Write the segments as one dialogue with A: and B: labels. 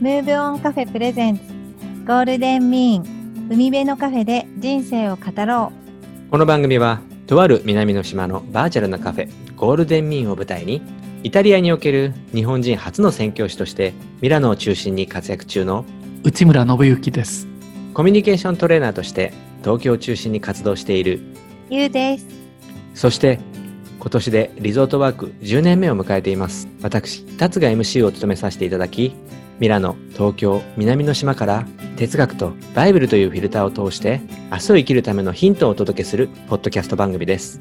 A: ムーブオンカフェプレゼンツ。ゴールデンミーン。海辺のカフェで人生を語ろ
B: この番組はとある南の島のバーチャルなカフェゴールデンミーンを舞台にイタリアにおける日本人初の宣教師としてミラノを中心に活躍中の
C: 内村信之です。
B: コミュニケーショントレーナーとして東京を中心に活動している
A: うゆうです。
B: そして今年でリゾートワーク10年目を迎えています。私達が MC を務めさせていただきミラノ東京南の島から哲学とバイブルというフィルターを通して明日を生きるためのヒントをお届けするポッドキャスト番組です。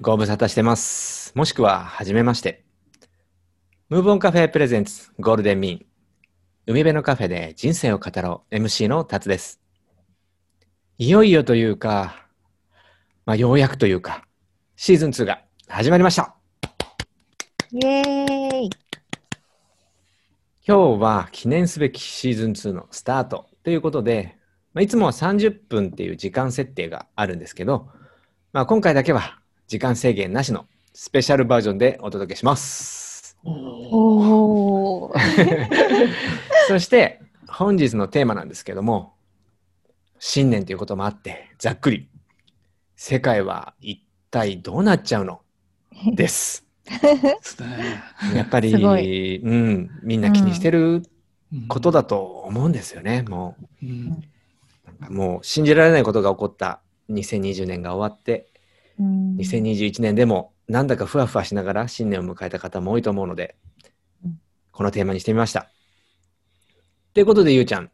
B: ご無沙汰してます。もしくははじめまして。ムーブオンカフェプレゼンツゴールデンミン海辺のカフェで人生を語ろう MC の達です。いよいよというか、まあようやくというか、シーズン2が始まりました。
A: イエーイ
B: 今日は記念すべきシーズン2のスタートということで、まあ、いつもは30分っていう時間設定があるんですけど、まあ、今回だけは時間制限なしのスペシャルバージョンでお届けします。
A: おー
B: そして本日のテーマなんですけども新年ということもあってざっくり世界は一体どうなっちゃうの です。やっぱり、うん、みんな気にしてる
C: うん。
B: ことだと思うんですよね。も
C: う。ん。
B: うもう信じられないことが起こった。2020年が終わって
A: うん。
B: 2021年でもなんだかふわふわしながら新年を迎えた方も多いと思うので
A: うん。
B: このテーマにしてみました。ということでゆうちゃん。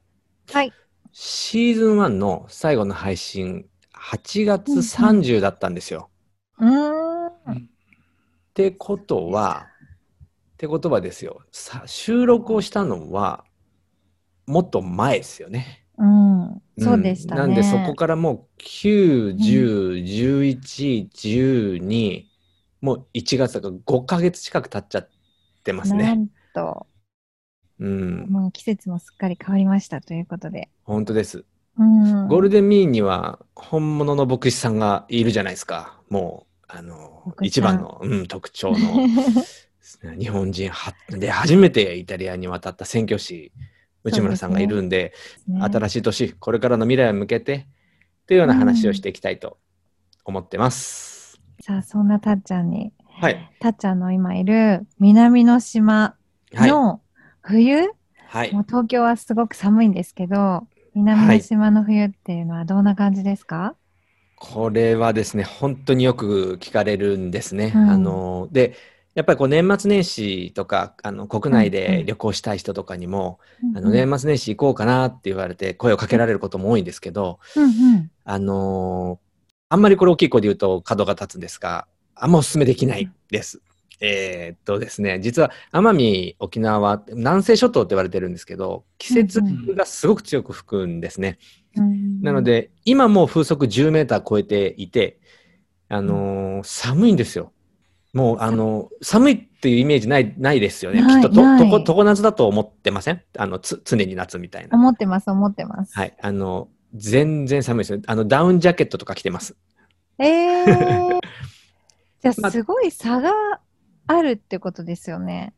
A: はい。
B: シーズン1の最後の配信、8月30だったんですよ。
A: うーん
B: ってことは、ってことはですよ、さ収録をしたのは、もっと前ですよね。
A: うんそうでしたね、
B: んなんでそこからもう9、10、11、12、もう1月だから5ヶ月近く経っちゃってますね。
A: なんと
B: うん、
A: もう季節もすっかり変わりましたということで
B: 本当です。
A: うん
B: ゴールデンミーンには本物の牧師さんがいるじゃないですか。もう、あの、一番の、うん、特徴の 日本人はで初めてイタリアに渡った宣教師内村さんがいるんで
A: ね。
B: 新しい年これからの未来を向けてというような話をしていきたいと思ってます。
A: さあそんなたっちゃんに。
B: はい。
A: たっちゃんの今いる南の島
B: はい。
A: の冬、
B: はい。
A: もう東京はすごく寒いんですけど南の島の冬っていうのはどんな感じですか、
B: これはですね、本当によく聞かれるんですね。
A: うん
B: あので、やっぱりこう年末年始とかあの国内
A: うんうん
B: で旅行したい人とかにも、あの
A: うん
B: 年末年始行こうかなって言われて声をかけられることも多いんですけど、
A: うんうん
B: あのーあんまりこれ大きい声で言うと角が立つんですが、あんまお勧めできないです。えーっとですね、実は奄美、沖縄は南西諸島って言われてるんですけど、季節がすごく強く吹くんですね。
A: うん
B: なので、今もう風速10メーター超えていて、あのー寒いんですよ。もう、あのー寒いっていうイメージない、ないですよね。きっとと、
A: ない
B: とこ、常夏だと思ってません？あの、つ、常に夏みたいな。
A: 思ってます思ってます、
B: はい。あの、全然寒いですよ。あの、ダウンジャケットとか着てます。
A: えー、じゃ
B: ま
A: あすごい差があるってことですよね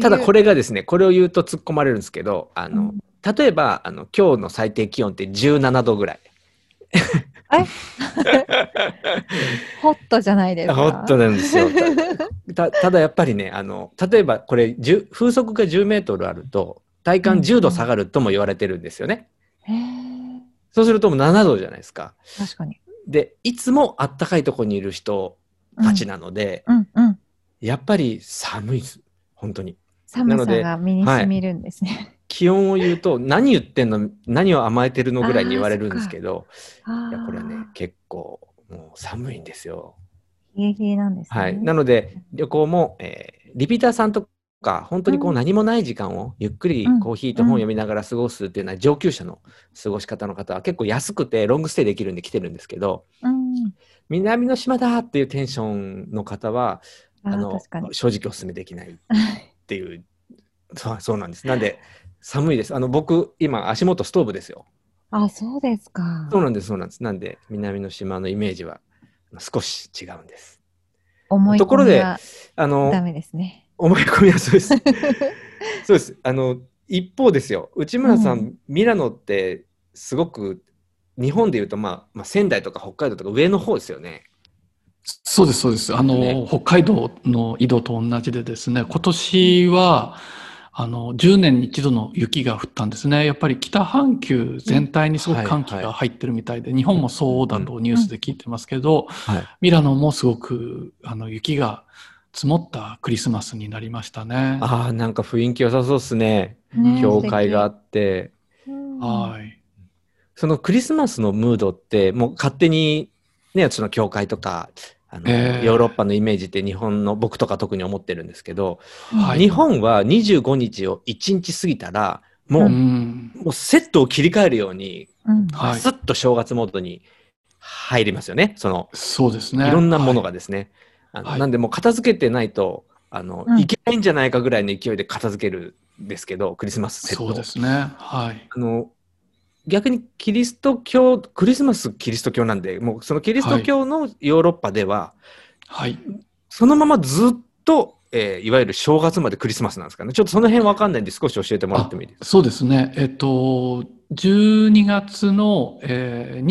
B: ただこ
A: れ
B: れがですね、これを言うと突っ込まれるんですけど、あの、例えば、あの、今日の最低気温って17度ぐらい。
A: ホットじゃないですか？
B: ホットなんですよ。たただやっぱりね、あの、例えばこれ、10風速が10メートルあると、体感10度下がるとも言われてるんですよね。
A: へー
B: そうするともう7度じゃないですか。
A: 確かに
B: で、いつもあったかいところにいる人たちなので、
A: うんうん
B: やっぱり寒いです。本当に。
A: 寒さが身に染みるんですね、
B: 気温を言うと、何言ってんの、何を甘えてるのぐらいに言われるんですけど、
A: あ
B: いや、これはね
A: ー、
B: 結構、もう寒いんですよ。
A: 冷え冷えなんですね。
B: はい。なので、旅行も、えーリピーターさんとか、本当にこ
A: う
B: うん。何もない時間をゆっくり
A: うん。
B: コーヒーと本を読みながら過ごすっていうのは上級者の過ごし方の方は結構安くてロングステイできるんで来てるんですけど、
A: うん。
B: 南の島だっていうテンションの方は、
A: あ
B: の正直お勧めできないっていう、そうそうなんです。なんで、寒いです。あの、僕、今、足元ストーブですよ。
A: あそうですか
B: そうなんです、そうなんです。なんで、南の島のイメージは少し違うんです。
A: 思い
B: ところで
A: 込みは
B: あの
A: ダメですね。
B: 思い込みはそうです。そうです。あの、一方ですよ。内村さん、
A: うん
B: ミラノって、すごく、日本でいうと、まあ、まあ、仙台とか北海道とか上の方ですよね。
C: そうです、そうです。あの、
B: ね
C: 北海道の緯度と同じでですね、今年は、あの、10年に一度の雪が降ったんですね。やっぱり北半球全体にすごく寒気
B: はいはい
C: が入ってるみたいで、日本もそうだとニュースで聞いてますけど、
B: はい。
C: ミラノもすごく、あの、雪が積もったクリスマスになりましたね。
B: ああ、なんか雰囲気良さそうですね。
A: ね
B: 教会があって。
A: うん
C: はい。
B: そのクリスマスのムードって、もう勝手に、ね、その教会とか、あの
C: ええ
B: ヨーロッパのイメージって日本の僕とか特に思ってるんですけど、
C: はい
B: 日本は25日を1日過ぎたら、もう、
C: うん。
B: もうセットを切り替えるように、
A: うん
C: はい
B: スッと正月モードに入りますよね。その、
C: そうですね。
B: いろんなものが
C: はい
B: ですね。あの
C: はい
B: なんでもう片付けてないと、あの、
A: うん
B: いけないんじゃないかぐらいの勢いで片付けるんですけど、クリスマスセットを
C: そうですね。はい。
B: あの、逆にキリスト教、クリスマスキリスト教なんで、もうそのキリスト教のヨーロッパでは、
C: はい。
B: そのままずっと、えーいわゆる正月までクリスマスなんですかね。ちょっとその辺わかんないんで少し教えてもらってもいいですか？
C: そうですね。えっと、12月の、えー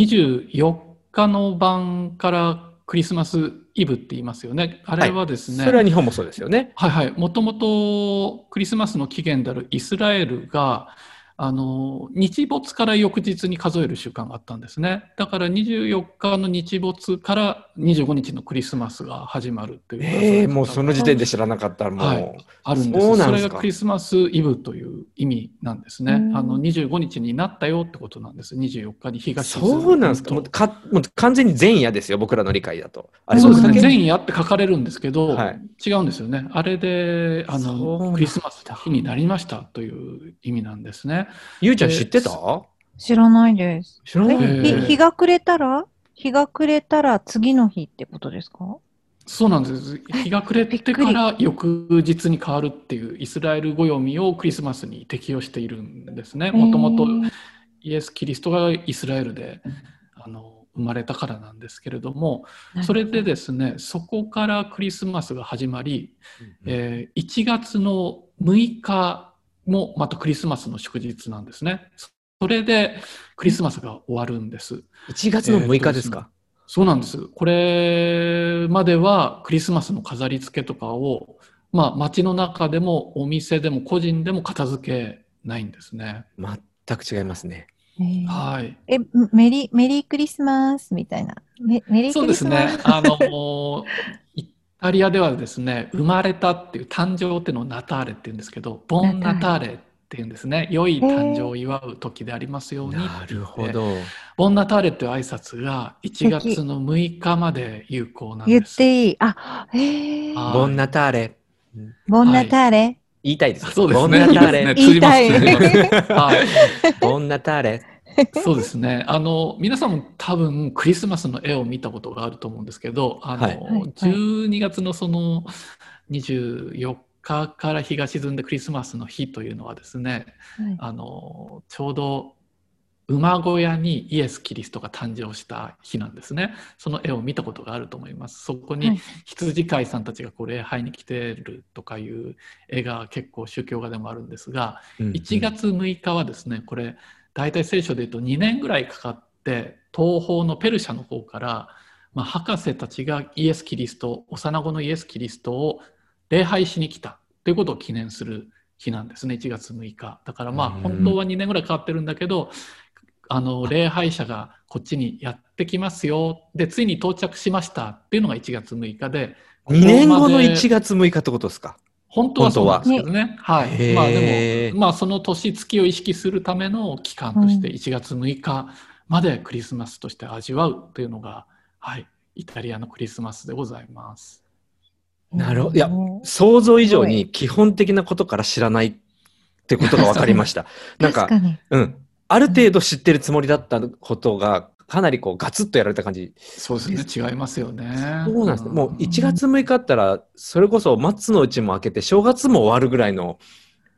C: 24日の晩からクリスマスイブって言いますよね。あれはですね、
B: それは日本もそうですよね。
C: はいはい。もともとクリスマスの起源であるイスラエルが、あの、日没から翌日に数える習慣があったんですね。だから24日の日没から25日のクリスマスが始まるという。
B: ええもうその時点で知らなかったらもう、
C: はいあるんです。
B: そうなんですか
C: それがクリスマスイブという意味なんですね。
A: うん
C: あの25日になったよってことなんです。24日に日が
B: そうなんですかもうかもう完全に前夜ですよ、僕らの理解だと。あれ
C: そうですね。前夜って書かれるんですけど、
B: はい
C: 違うんですよね。あれで、あの、クリスマスの日になりましたという意味なんですね。
B: ゆうちゃん知ってた？
A: 知らないです。え
B: 知らない、
A: 日が暮れたら？日が暮れたら次の日ってことですか？
C: そうなんです。日が暮れてから翌日に変わるっていうイスラエル暦をクリスマスに適用しているんですね。もともとイエス・キリストがイスラエルであの生まれたからなんですけれども、それでですね、そこからクリスマスが始まり、えー1月の6日もまたクリスマスの祝日なんですね。それでクリスマスが終わるんです。
B: 1月の6日ですか、
C: そうなんです。これまではクリスマスの飾り付けとかを、まあ街の中でもお店でも個人でも片付けないんですね。
B: 全く違いますね。
A: えー
C: はい。
A: え、メリー、メリークリスマスみたいな。メメリー
C: そう
A: クリスマ
C: ですね
A: ス。。
C: あの、イタリアではですね、生まれたっていう誕生っていうのをナターレって言うんですけど、ボンナターレっていうんですね。良い誕生を祝う時でありますように。
B: なるほど。
C: ボンナターレっていう挨拶が1月の6日まで有効なん
A: 言っ
C: です。
A: ていい。あ、へえ。
C: はい
B: ボンナターレ。
A: ボンナターレ。
B: 言いたいです。
C: そうですね
B: ボンナターレ。
A: 言いたい
C: はい。
B: ボンナターレ。
C: そうですね。あの、皆さんも多分クリスマスの絵を見たことがあると思うんですけど、あの、
B: はい
A: はい
C: 12月のその24日から日が沈んでクリスマスの日というのはですね、
A: はい
C: あの、ちょうど馬小屋にイエス・キリストが誕生した日なんですね。その絵を見たことがあると思います。そこに
A: はい
C: 羊飼いさんたちがこう礼拝に来てるとかいう絵が結構宗教画でもあるんですが、1月6日はですね、これ、大体聖書で言うと2年ぐらいかかって、東方のペルシャの方から、まあ、博士たちがイエス・キリスト、幼子のイエス・キリストを礼拝しに来たということを記念する日なんですね、1月6日。だからまあ、
B: うん
C: 本当は2年ぐらいかかってるんだけど、あの、礼拝者がこっちにやってきますよ。で、ついに到着しましたっていうのが1月6日で、
B: 2年後の
C: ここまで
B: 1月6日ってことですか？
C: 本当はそうですけどね。はい。
B: へー
C: まあでも、まあその年月を意識するための期間として
A: うん
C: 1月6日までクリスマスとして味わうというのが、はい、イタリアのクリスマスでございます。
B: なるほどいや
A: うん
B: 想像以上に基本的なことから知らないってことが分かりました。なんか。うん。ある程度知ってるつもりだったことが、かなりこうガツッとやられた感じ。
C: そうですね。違いますよね。
B: そうなんですね。もう1月6日あったら、それこそ松の内も明けて、正月も終わるぐらいの、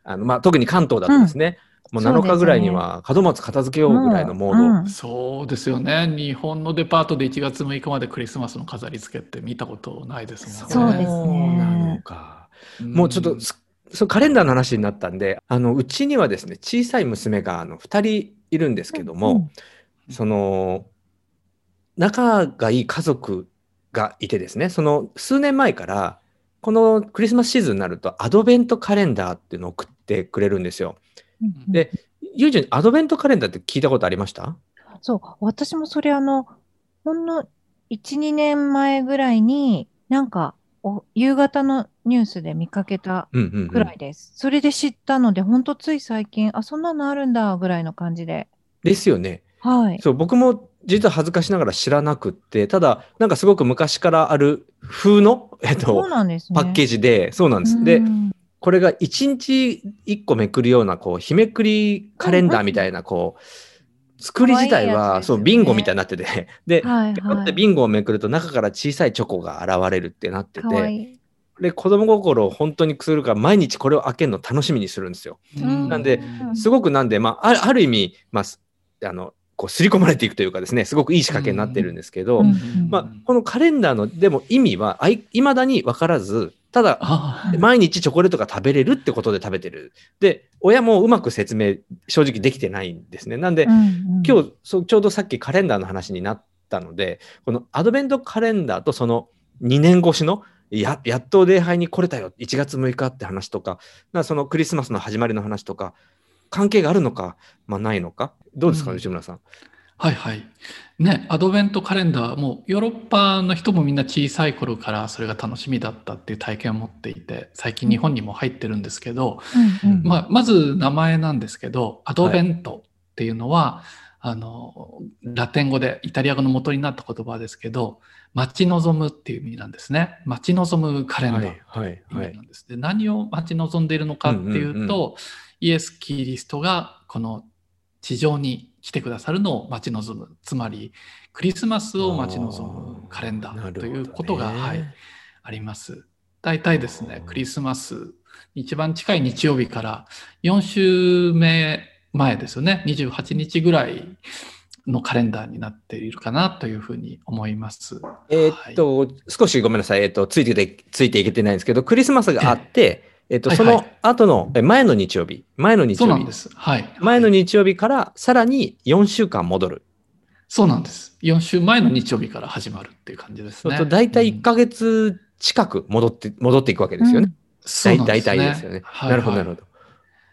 B: あの、まあ、特に関東だとですね、もう7
A: そうですね
B: 日ぐらいには門松片付けようぐらいのモード。
A: うんうん
C: そうですよね。日本のデパートで1月6日までクリスマスの飾り付けって見たことないですもんね。
A: そうですね
B: そうなのか。
C: ん
B: もうちょっと、すそうカレンダーの話になったんで、あの、うちにはですね、小さい娘があの2人いるんですけども、その、仲がいい家族がいてですね、その数年前から、このクリスマスシーズンになるとアドベントカレンダーっていうのを送ってくれるんですよ。でゆうちゃん、アドベントカレンダーって聞いたことありました？
A: そう、私もそれあの、ほんの1、2年前ぐらいに、なんか、お夕方のニュースで見かけた。くらいです。それで知ったので、ほんとつい最近、あ、そんなのあるんだ、ぐらいの感じで。
B: ですよね。
A: はい。
B: そう、僕も実は恥ずかしながら知らなくって、ただ、なんかすごく昔からある風の、えっと、
A: ね。
B: パッケー
A: ジ
B: ジで、そうなんです。で、これが1日1個めくるような、こう、日めくりカレンダーみたいな、こう、作り自体は、そう、ビンゴみたいになってて、で、
A: はいはい。
B: てビンゴをめくると中から小さいチョコが現れるってなってて。で、子供心を本当にくするから、毎日これを開けるの楽しみにするんですよ。
A: うん
B: なんで
A: うん
B: すごくなんで、まあ、ある意味、まあ、すあの、こう、刷り込まれていくというかですね、すごくいい仕掛けになってるんですけど、
A: うん
B: まあ、このカレンダーの、でも意味は、あい、未だに分からず、ただ、
C: あ
B: 毎日チョコレートが食べれるってことで食べてる。で、親もうまく説明、正直できてないんですね。なんで、今
A: 日、
B: 日そう、ちょうどさっきカレンダーの話になったので、このアドベントカレンダーとその2年越しの、ややっと礼拝に来れたよ、1月6日って話とか、なそのクリスマスの始まりの話とか、関係があるのか、まあ、ないのか、どうですか、
C: うん
B: 内村さん。
C: はいはい。ね、アドベントカレンダー、もうヨーロッパの人もみんな小さい頃からそれが楽しみだったっていう体験を持っていて、最近日本にも入ってるんですけど、
A: うんうん
C: まあ、まず名前なんですけど、アドベントっていうのは、あの、ラテン語でイタリア語の元になった言葉ですけど、待ち望むっていう意味なんですね。待ち望むカレンダー。
B: はい、はい、
C: 意
B: はい。
C: 味なんです。で何を待ち望んでいるのかっていうと、
B: うんうん
C: イエス・キリストがこの地上に来てくださるのを待ち望む。つまり、クリスマスを待ち望むカレンダーということが、
B: ね
C: はい、あります。大体ですね、クリスマス、一番近い日曜日から4週目前ですよね、28日ぐらいのカレンダーになっているかなというふうに思います。
B: えーっと、少しごめんなさい。えーっと、ついてて、ついていけてないんですけど、クリスマスがあって、えーっと、そ
C: はいはい
B: の後の、え前の日曜日、前の日曜日
C: で、す。はい。
B: 前の
C: はい
B: 日曜日からさらに4週間戻る。
C: そうなんです。4週前の日曜日から始まるっていう感じですね。
B: そ大体1ヶ月近く戻って、戻っていくわけですよね。
C: そうなん
B: 大体ですよね。
C: はい
B: なるほど、な
C: はい
B: るほど。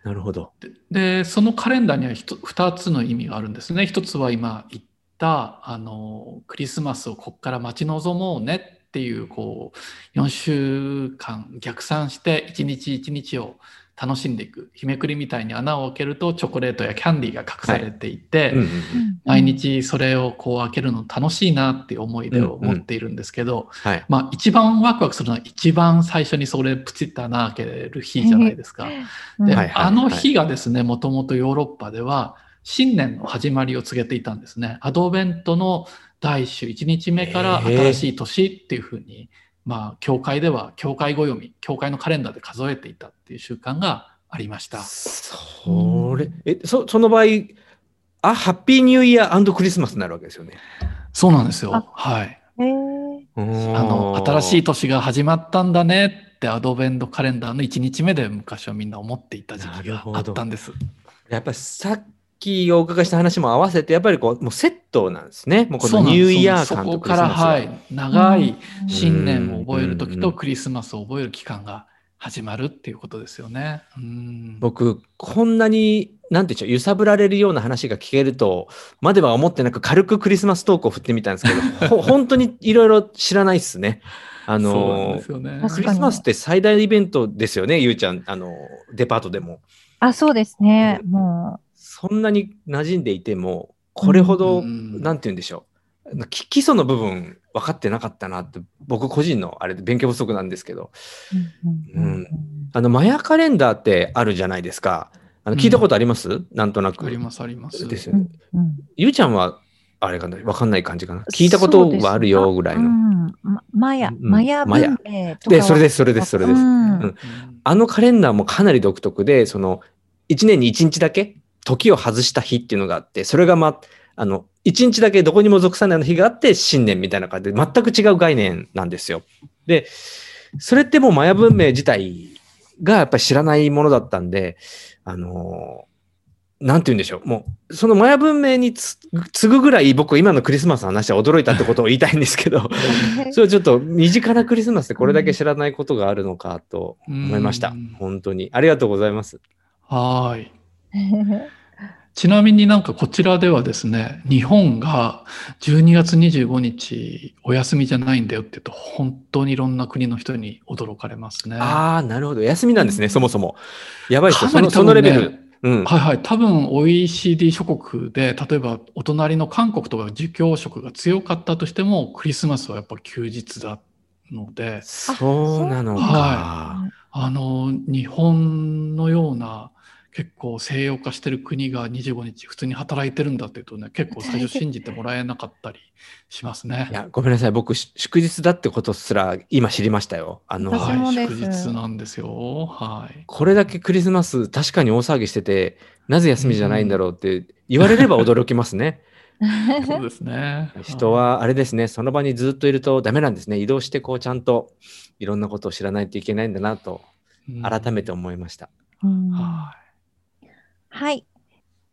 B: なるほど。
C: で、そのカレンダーにはひと2つの意味があるんですね。一つは今言った、あの、クリスマスをここから待ち望もうねっていう、こう、4週間逆算して1日1日を楽しんでいく。日めくりみたいに穴を開けるとチョコレートやキャンディーが隠されていて、
B: うんうん
C: 毎日それをこう開けるの楽しいなっていう思い出を持っているんですけど、
B: はい。
C: まあ一番ワクワクするのは一番最初にそれプチッと穴開ける日じゃないですか。
A: うん
C: で、あの日がですね、もともとヨーロッパでは新年の始まりを告げていたんですね。アドベントの第一週、1日目から新しい年っていうふうに、まあ、教会では、教会暦、教会のカレンダーで数えていたっていう習慣がありました。
B: それ、え、そ、その場合、あ、ハッピーニューイヤークリスマスになるわけですよね。
C: そうなんですよ。
A: あ
C: はい。あの、新しい
B: い。
C: 年が始まったんだねってアドベントカレンダーの1日目で昔はみんな思っていた時期があったんです。
B: やっぱりさっきお伺いした話も合わせて、やっぱりこう、もうセットなんですね。もうこのニューイヤー
C: そ
B: 感
C: ことから、
B: クリスマスが
C: はい、長い
A: うん
C: 新年を覚える時
B: うん
C: とクリスマスを覚える期間が始まるっていうことですよね。うん
B: 僕、こんなに、なんていうんでしょう、揺さぶられるような話が聞けると、までは思ってなく、軽くクリスマストークを振ってみたんですけど、ほ本当にいろいろ知らないっすね。あの
C: ね。
A: 確
B: クリスマスって最大イベントですよね、ゆうちゃん、あの、デパートでも。
A: あ、そうですね。も
B: そんなに馴染んでいても、これほど、
C: うん
B: なんて言うんでしょう。き基礎の部分分かってなかったなって、僕個人のあれで勉強不足なんですけど、
A: う、
B: うんあの、マヤカレンダーってあるじゃないですか。あの聞いたことあります、なんとなく。
C: ありますあります。
B: ですよね。
A: うんうん
B: ゆうちゃんは、あれかな、わかんない感じかな？聞いたことはあるよぐらいの。
A: マヤ、
B: うん
A: マヤ
B: マヤ
A: 文明
B: で、それです、それです、それです。
A: うん
B: うんあのカレンダーもかなり独特で、その、1年に1日だけ時を外した日っていうのがあって、それがま、あの、一日だけどこにも属さないの日があって、新年みたいな感じで、全く違う概念なんですよ。で、それってもうマヤ文明自体がやっぱり知らないものだったんで、あのなんて言うんでしょう。もう、そのマヤ文明につ次ぐぐらい僕今のクリスマスの話は驚いたってことを言いたいんですけど、それはちょっと身近なクリスマスでこれだけ知らないことがあるのかと思いました
C: うん。
B: 本当に。ありがとうございます。
C: はい。ちなみになんかこちらではですね、日本が12月25日お休みじゃないんだよって言うと、本当にいろんな国の人に驚かれますね。は
B: ああ、なるほど。休みなんですね、そもそも。やばいです
C: ね
B: そのレベル。うん。
C: いはい。多分 OECD 諸国で、例えばお隣の韓国とか儒教色が強かったとしても、クリスマスはやっぱ休日だので、
B: そうなのか。
C: はあの、日本のような結構西洋化してる国が25日普通に働いてるんだっていうとね、結構最初信じてもらえなかったりしますね
B: い。や、ごめんなさい。僕、し祝日だってことすら今知りましたよ。あの、
C: はい、
A: 私もです
C: 祝日なんですよ。はい。
B: これだけクリスマス確かに大騒ぎしてて、なぜ休みじゃないんだろうって言われれば驚きますね。
C: そうですね。
B: 人はあれですね、その場にずっといるとダメなんですね。移動してこうちゃんといろんなことを知らないといけないんだなと
C: うん
B: 改めて思いました。
A: うん
C: は
A: はい。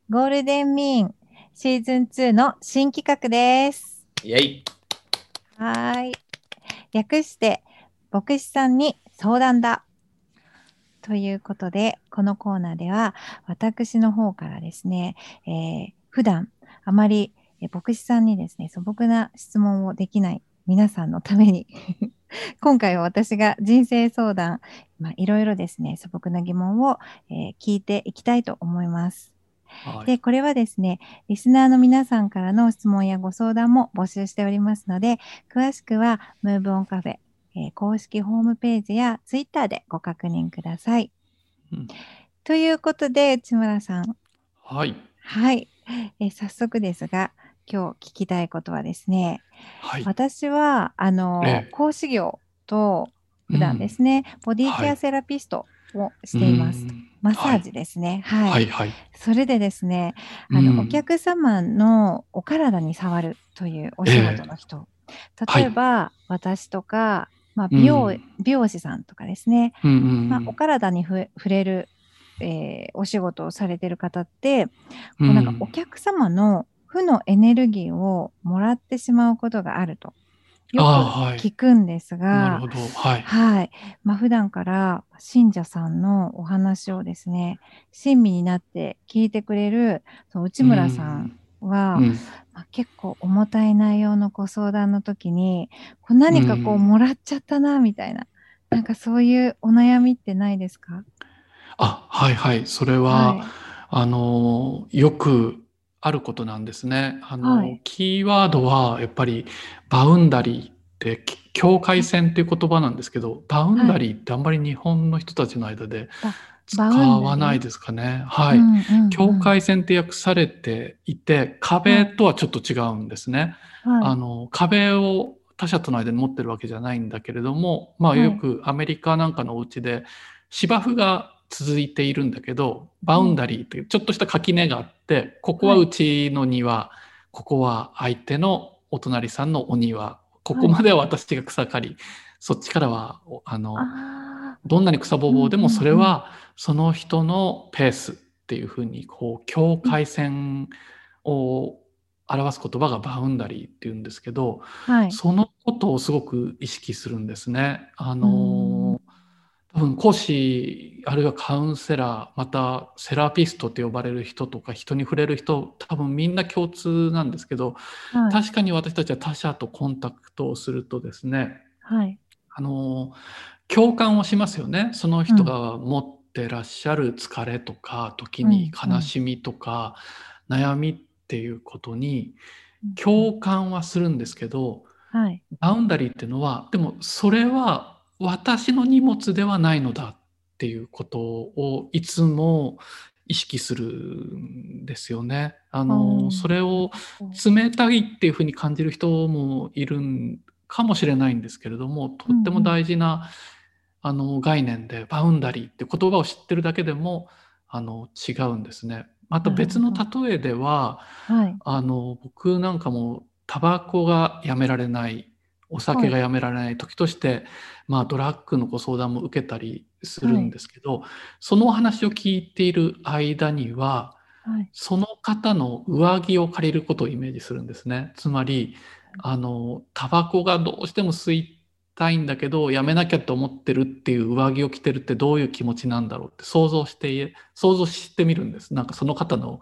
A: ゴールデンミーンシーズン2の新企画です。
B: イェイ
A: はーい。略して、牧師さんに相談だ。ということで、このコーナーでは、私の方からですね、えー普段あまりえー牧師さんにですね、素朴な質問をできない皆さんのために、今回は私が人生相談、まあ、いろいろですね、素朴な疑問を、えー聞いていきたいと思います。
C: はい
A: で、これはですね、リスナーの皆さんからの質問やご相談も募集しておりますので、詳しくは、ムーブオンカフェ、えー公式ホームページやツイッターでご確認ください。
C: うん
A: ということで、内村さん、
C: はい。
A: はい、えー早速ですが、今日聞きたいことはですね、
C: はい。
A: 私は、あの、
C: ええ。
A: 講師業と、普段ですね、ボディケアセラピストをしています。
C: うん
A: マッサージですね。はい。
C: はい。はい。
A: それでですね、あの、
C: うん
A: お客様のお体に触るというお仕事の人、
C: はい。
A: 例えば、私とか、まあ、美容、
C: うん。
A: 美容師さんとかですね、
C: うんうん
A: まあ、お体にふ触れる、えーお仕事をされてる方って、こ
C: う
A: うなんかお客様の負のエネルギーをもらってしまうことがあるとよく聞くんですが、
C: なるほど。はい。
A: はい。まあ、普段から信者さんのお話をですね、親身になって聞いてくれる、その内村さんは、
C: うん
A: まあ、結構重たい内容のご相談の時に、こう何かこう
C: うん
A: もらっちゃったな、みたいな、なんかそういうお悩みってないですか？
C: あ、はいはい。それは、
A: はい。
C: あの、よくあることなんですね。あの、
A: はい
C: キーワードはやっぱり boundary って、き境界線っていう言葉なんですけど、 boundary ってあんまり日本の人たちの間で使わないですかね。はい。
A: うんうんうん
C: 境界線って訳されていて、壁とはちょっと違うんですね。
A: はい
C: あの壁を他者との間に持ってるわけじゃないんだけれども、まあ、
A: はい
C: よくアメリカなんかのお家で芝生が続いているんだけど boundary というちょっとした垣根があってここはうちの庭、ここは相手のお隣さんのお庭ここまでは私が草刈り、そっちからはおあの
A: あ
C: どんなに草ぼうぼうでもそれはその人のペースっていうふうにこう境界線を表す言葉がバウンダリーっていうんですけど、
A: ーはい。
C: そのことをすごく意識するんですね。あの多分講師あるいはカウンセラーまたセラピストって呼ばれる人とか人に触れる人多分みんな共通なんですけど
A: はい。
C: 確かに私たちは他者とコンタクトをするとですね
A: はい。
C: あの共感をしますよねその人が持ってらっしゃる疲れとか時に悲しみとか悩みっていうことに共感はするんですけど
A: はい。
C: バウンダリーっていうのはでもそれは私の荷物ではないのだっていうことをいつも意識するんですよね。あ
A: う
C: の
A: ん
C: それを冷たいっていうふうに感じる人もいるんかもしれないんですけれどもとっても大事な、あの概念でバウンダリーって言葉を知ってるだけでもあの違うんですね。また別の例えでは、
A: はい。
C: あの僕なんかもタバコがやめられないお酒がやめられない時として、まあ、ドラッグのご相談も受けたりするんですけど、そのお話を聞いている間には
A: はい。
C: その方の上着を借りることをイメージするんですね。つまりあのタバコがどうしても吸いたいんだけどやめなきゃと思ってるっていう上着を着てるってどういう気持ちなんだろうって想像して想像してみるんです。なんかその方の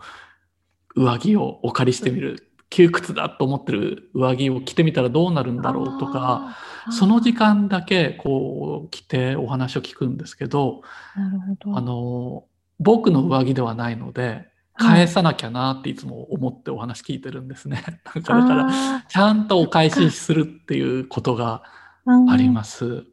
C: 上着をお借りしてみる窮屈だと思ってる上着を着てみたらどうなるんだろうとかその時間だけこう着てお話を聞くんですけど
A: なるほど。
C: あの僕の上着ではないので返さなきゃなっていつも思ってお話聞いてるんですね。だからだから
A: あ
C: ちゃんとお返しするっていうことが
A: ー
C: あります。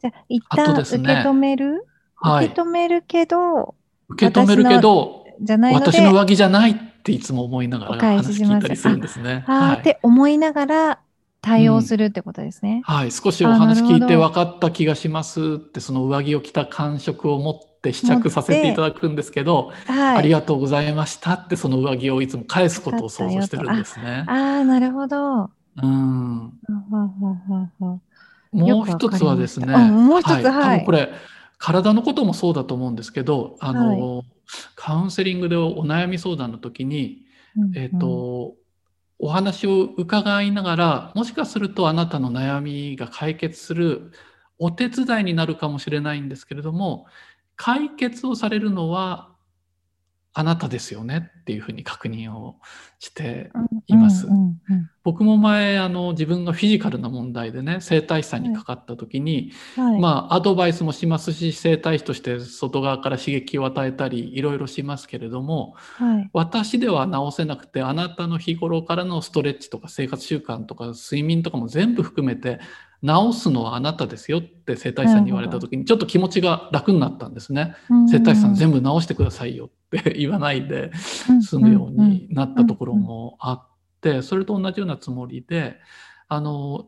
A: じゃあ、一旦受け止める、
C: はい
A: 受け。止めるけど、
C: 受け止めるけど、
A: じゃないので、
C: 私の上着じゃないっていつも思いなが
A: お
C: ら話聞いたりするんですね。はい
A: って思いながら対応するってことですね。
C: はい、少しお話聞いて分かった気がしますって、その上着を着た感触を持って試着させていただくんですけど、
A: はい。
C: ありがとうございましたって、その上着をいつも返すことを想像してるんですね。
A: ああ、なるほど。
C: うん。もう一つはですね、
A: もう一つ
C: はい、
A: はい
C: 多分これ、体のこともそうだと思うんですけど、あの、カウンセリングでお悩み相談の時に、
A: うん
C: えっ、と、お話を伺いながら、もしかするとあなたの悩みが解決するお手伝いになるかもしれないんですけれども、解決をされるのはあなたですよねっていうふうに確認をして
A: うん
C: います僕も前あの自分がフィジカルな問題でね整体師さんにかかった時に、
A: はい。
C: まあアドバイスもしますし整体師として外側から刺激を与えたりいろいろしますけれども
A: はい。
C: 私では治せなくてあなたの日頃からのストレッチとか生活習慣とか睡眠とかも全部含めて治すのはあなたですよって整体師さんに言われた時にちょっと気持ちが楽になったんですね。整体師さん全部治してくださいよって言わないで済むようになったところもあってそれと同じようなつもりであの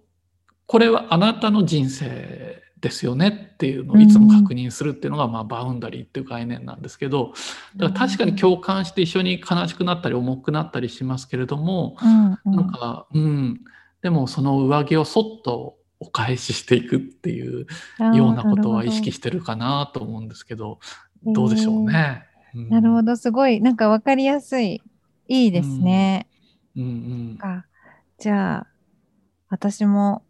C: これはあなたの人生ですよねっていうのをいつも確認するっていうのが、まあ、バウンダリーっていう概念なんですけどだから確かに共感して一緒に悲しくなったり重くなったりしますけれどもなんかうん。でもその上着をそっとお返ししていくっていうようなことは意識してるかなと思うんですけどどうでしょうね。うん。
A: なるほど、すごい、なんかわかりやすい。いいですね。
C: うん。うん
A: か。じゃあ、私も、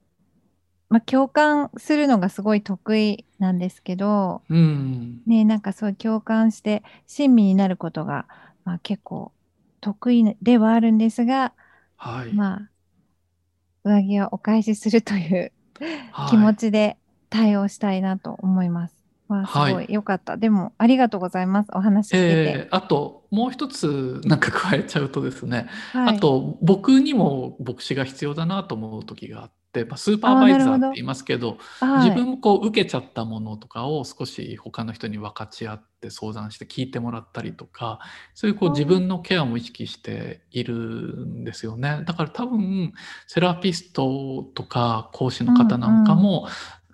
A: まあ、共感するのがすごい得意なんですけど、
C: うん
A: ね、なんかそう共感して親身になることが、まあ、結構得意ではあるんですが、
C: はい。
A: まあ、上着はお返しするという
C: はい。
A: 気持ちで対応したいなと思います。わあ、すごい良かった。でも、ありがとうございます。お話聞けて。
C: えーあともう一つなんか加えちゃうとですね、
A: はい、
C: あと僕にも牧師が必要だなと思う時があって、まあ、スーパーバイザーって言いますけど
A: はい、
C: 自分もこう受けちゃったものとかを少し他の人に分かち合って相談して聞いてもらったりとかそういうこう自分のケアも意識しているんですよね。だから多分セラピストとか講師の方なんかも、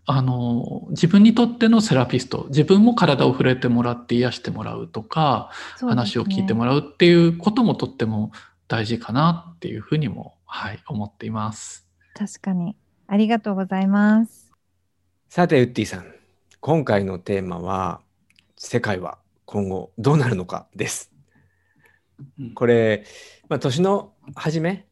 C: あの自分にとってのセラピスト自分も体を触れてもらって癒してもらうとか、
A: ね
C: 話を聞いてもらうっていうこともとっても大事かなっていうふうにも、はい、思っています。
A: 確かに。ありがとうございます。
B: さて、ウッディさん、今回のテーマは、世界は今後どうなるのかです。
C: うん
B: これ、まあ、年の初め、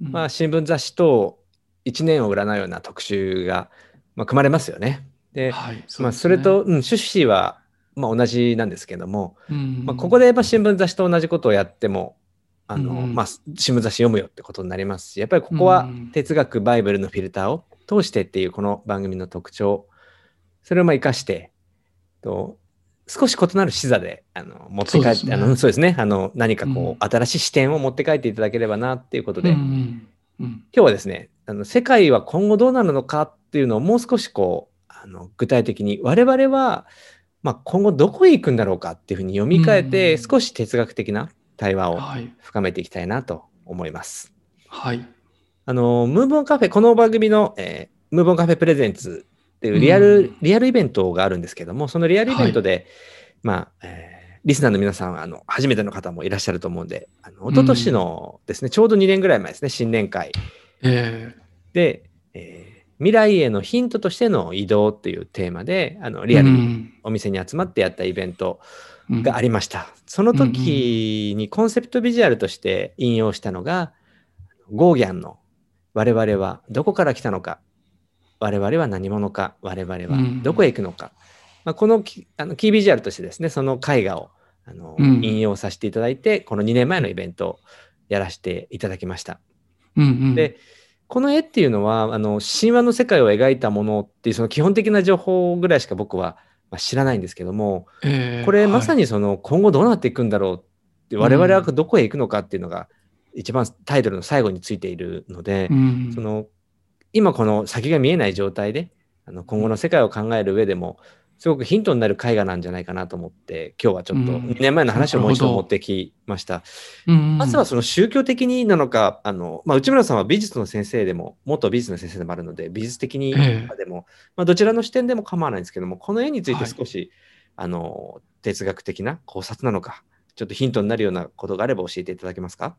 C: うん
B: まあ、新聞雑誌と1年を占うような特集が、まあ、組まれますよね。で、
C: はい
B: まあ、それと、うん、趣旨は、まあ、同じなんですけども、
C: うん
B: まあ、ここでまあ新聞雑誌と同じことをやっても、あの
C: うん
B: まあ、新聞雑誌読むよってことになりますし、やっぱりここは
C: うん
B: 哲学、バイブルのフィルターを通してっていうこの番組の特徴、それをまあ生かして、と少し異なる視座であの持って帰って、
C: そうね。
B: あのそうですね、あの何かこう、
C: うん。
B: 新しい視点を持って帰っていただければなっていうことで、
C: うん
B: 今
C: うんうん。
B: 日はですね、あの世界は今後どうなるのかっていうのをもう少しこう、あの具体的に、我々は、まあ、今後どこへ行くんだろうかっていうふうに読み替えて、
C: うん。
B: 少し哲学的な対話を
C: はい。
B: 深めていきたいなと思います。
C: はい。
B: あの、ムーブオンカフェ、この番組の、えームーブオンカフェプレゼンツっていうリアル、
C: うん。
B: リアルイベントがあるんですけども、そのリアルイベントで、まあ、えーリスナーの皆さんは、あの、初めての方もいらっしゃると思うんで、あの、一昨年のですね、ちょうど2年ぐらい前ですね、新年会。
C: え
B: で、えー未来へのヒントとしての移動っていうテーマで、あの、リアルにお店に集まってやったイベントがあ
C: り
B: りました。その時にコンセプトビジュアルとして引用したのが、ゴーギャンの我々はどこから来たのか、我々は何者か、我々はどこへ行くのか。まあ、このきあのキービジュアルとしてですね、その絵画をあの、
C: うん
B: 引用させていただいて、この2年前のイベントをやらせていただきました。
C: うんうん、
B: で、この絵っていうのは、あの、神話の世界を描いたものっていう、その基本的な情報ぐらいしか僕はまあ知らないんですけども、
C: えー
B: これまさ
C: に、
B: にその今後どうなっていくんだろうって、我々はどこへ行くのかっていうのが、一番タイトルの最後についているので
C: う、ん。
B: その今この先が見えない状態で、あの今後の世界を考える上でも、すごくヒントになる絵画なんじゃないかなと思って、今日はちょっと
C: うん
B: 2年前の話をもう一度持ってきました。
C: うん
B: まずはその宗教的になのか、あの、まあ、内村さんは美術の先生でも、元美術の先生でもあるので、美術的に
C: ええ
B: でも、まあ、どちらの視点でも構わないんですけども、この絵について
C: はい
B: 少し、あの、哲学的な考察なのか、ちょっとヒントになるようなことがあれば教えていただけますか？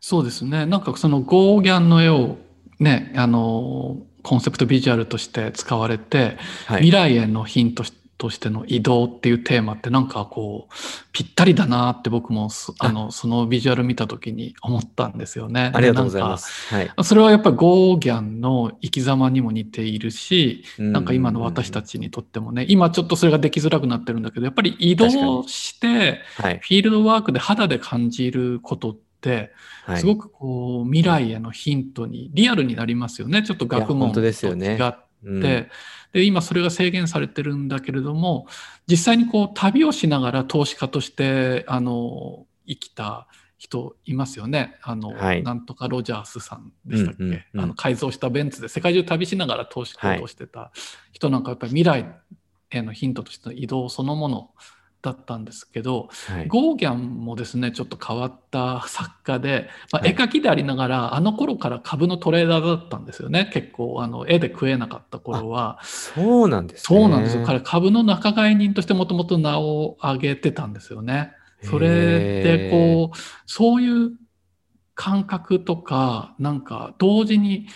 C: そうですね。なんかそのゴーギャンの絵をね、あの、コンセプトビジュアルとして使われて、
B: はい。
C: 未来へのヒントとしての移動っていうテーマってなんかこう、ぴったりだなって僕もそあの、そのビジュアル見た時に思ったんですよね。
B: ありがとうございま
C: で
B: す。はい。
C: それはやっぱりゴーギャンの生き様にも似ているし、なんか今の私た
B: ち。
C: ちにとってもね、今ちょっとそれができづらくなってるんだけど、やっぱり移動して、
B: はい。
C: フィールドワークで肌で感じることって、
B: はい。
C: すごくこう未来へのヒントにリアルになりますよね。ちょっと学問と違
B: ですよね
C: って、
B: うん。
C: で今それが制限されてるんだけれども、実際にこう旅をしながら投資家としてあの生きた人いますよね。あの、
B: はい。
C: なんとかロジャースさんでしたっけ、
B: うんうんうん。
C: あの改造したベンツで世界中旅しながら投資行動してた人なんかやっぱり未来へのヒントとしての移動そのものだったんですけど、
B: はい。
C: ゴーギャンもですね、ちょっと変わった作家で、まあ、
B: はい
C: 絵描きでありながら、あの頃から株のトレーダーだったんですよね。結構、あの、絵で食えなかった頃は。
B: そうなんですね。
C: そうなんですよ。彼、株の仲買人としてもともと名を上げてたんですよね。それで、こう、そういう感覚とか、なんか、同時に、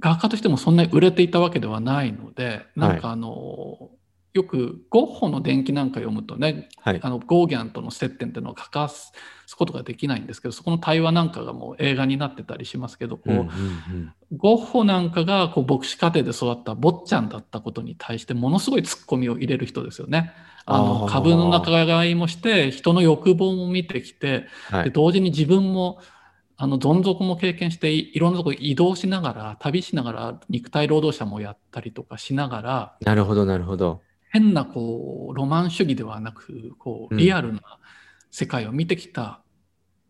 C: 画家としてもそんなに売れていたわけではないので、なんかあの、よくゴッホの伝記なんか読むとね、
B: はい。
C: あのゴーギャンとの接点っていうのを欠かすことができないんですけどそこの対話なんかがもう映画になってたりしますけどこう、
B: うんうんうん
C: ゴッホなんかがこう牧師家庭で育った坊ちゃんだったことに対してものすごいツッコミを入れる人ですよね。あの株の仲買いもして人の欲望も見てきて
B: はい。
C: で同時に自分もあのどん底も経験していいろんなところ移動しながら旅しながら肉体労働者もやったりとかしながら
B: なるほど、なるほど。
C: 変なこうロマン主義ではなくこ
B: う
C: うんリアルな世界を見てきた、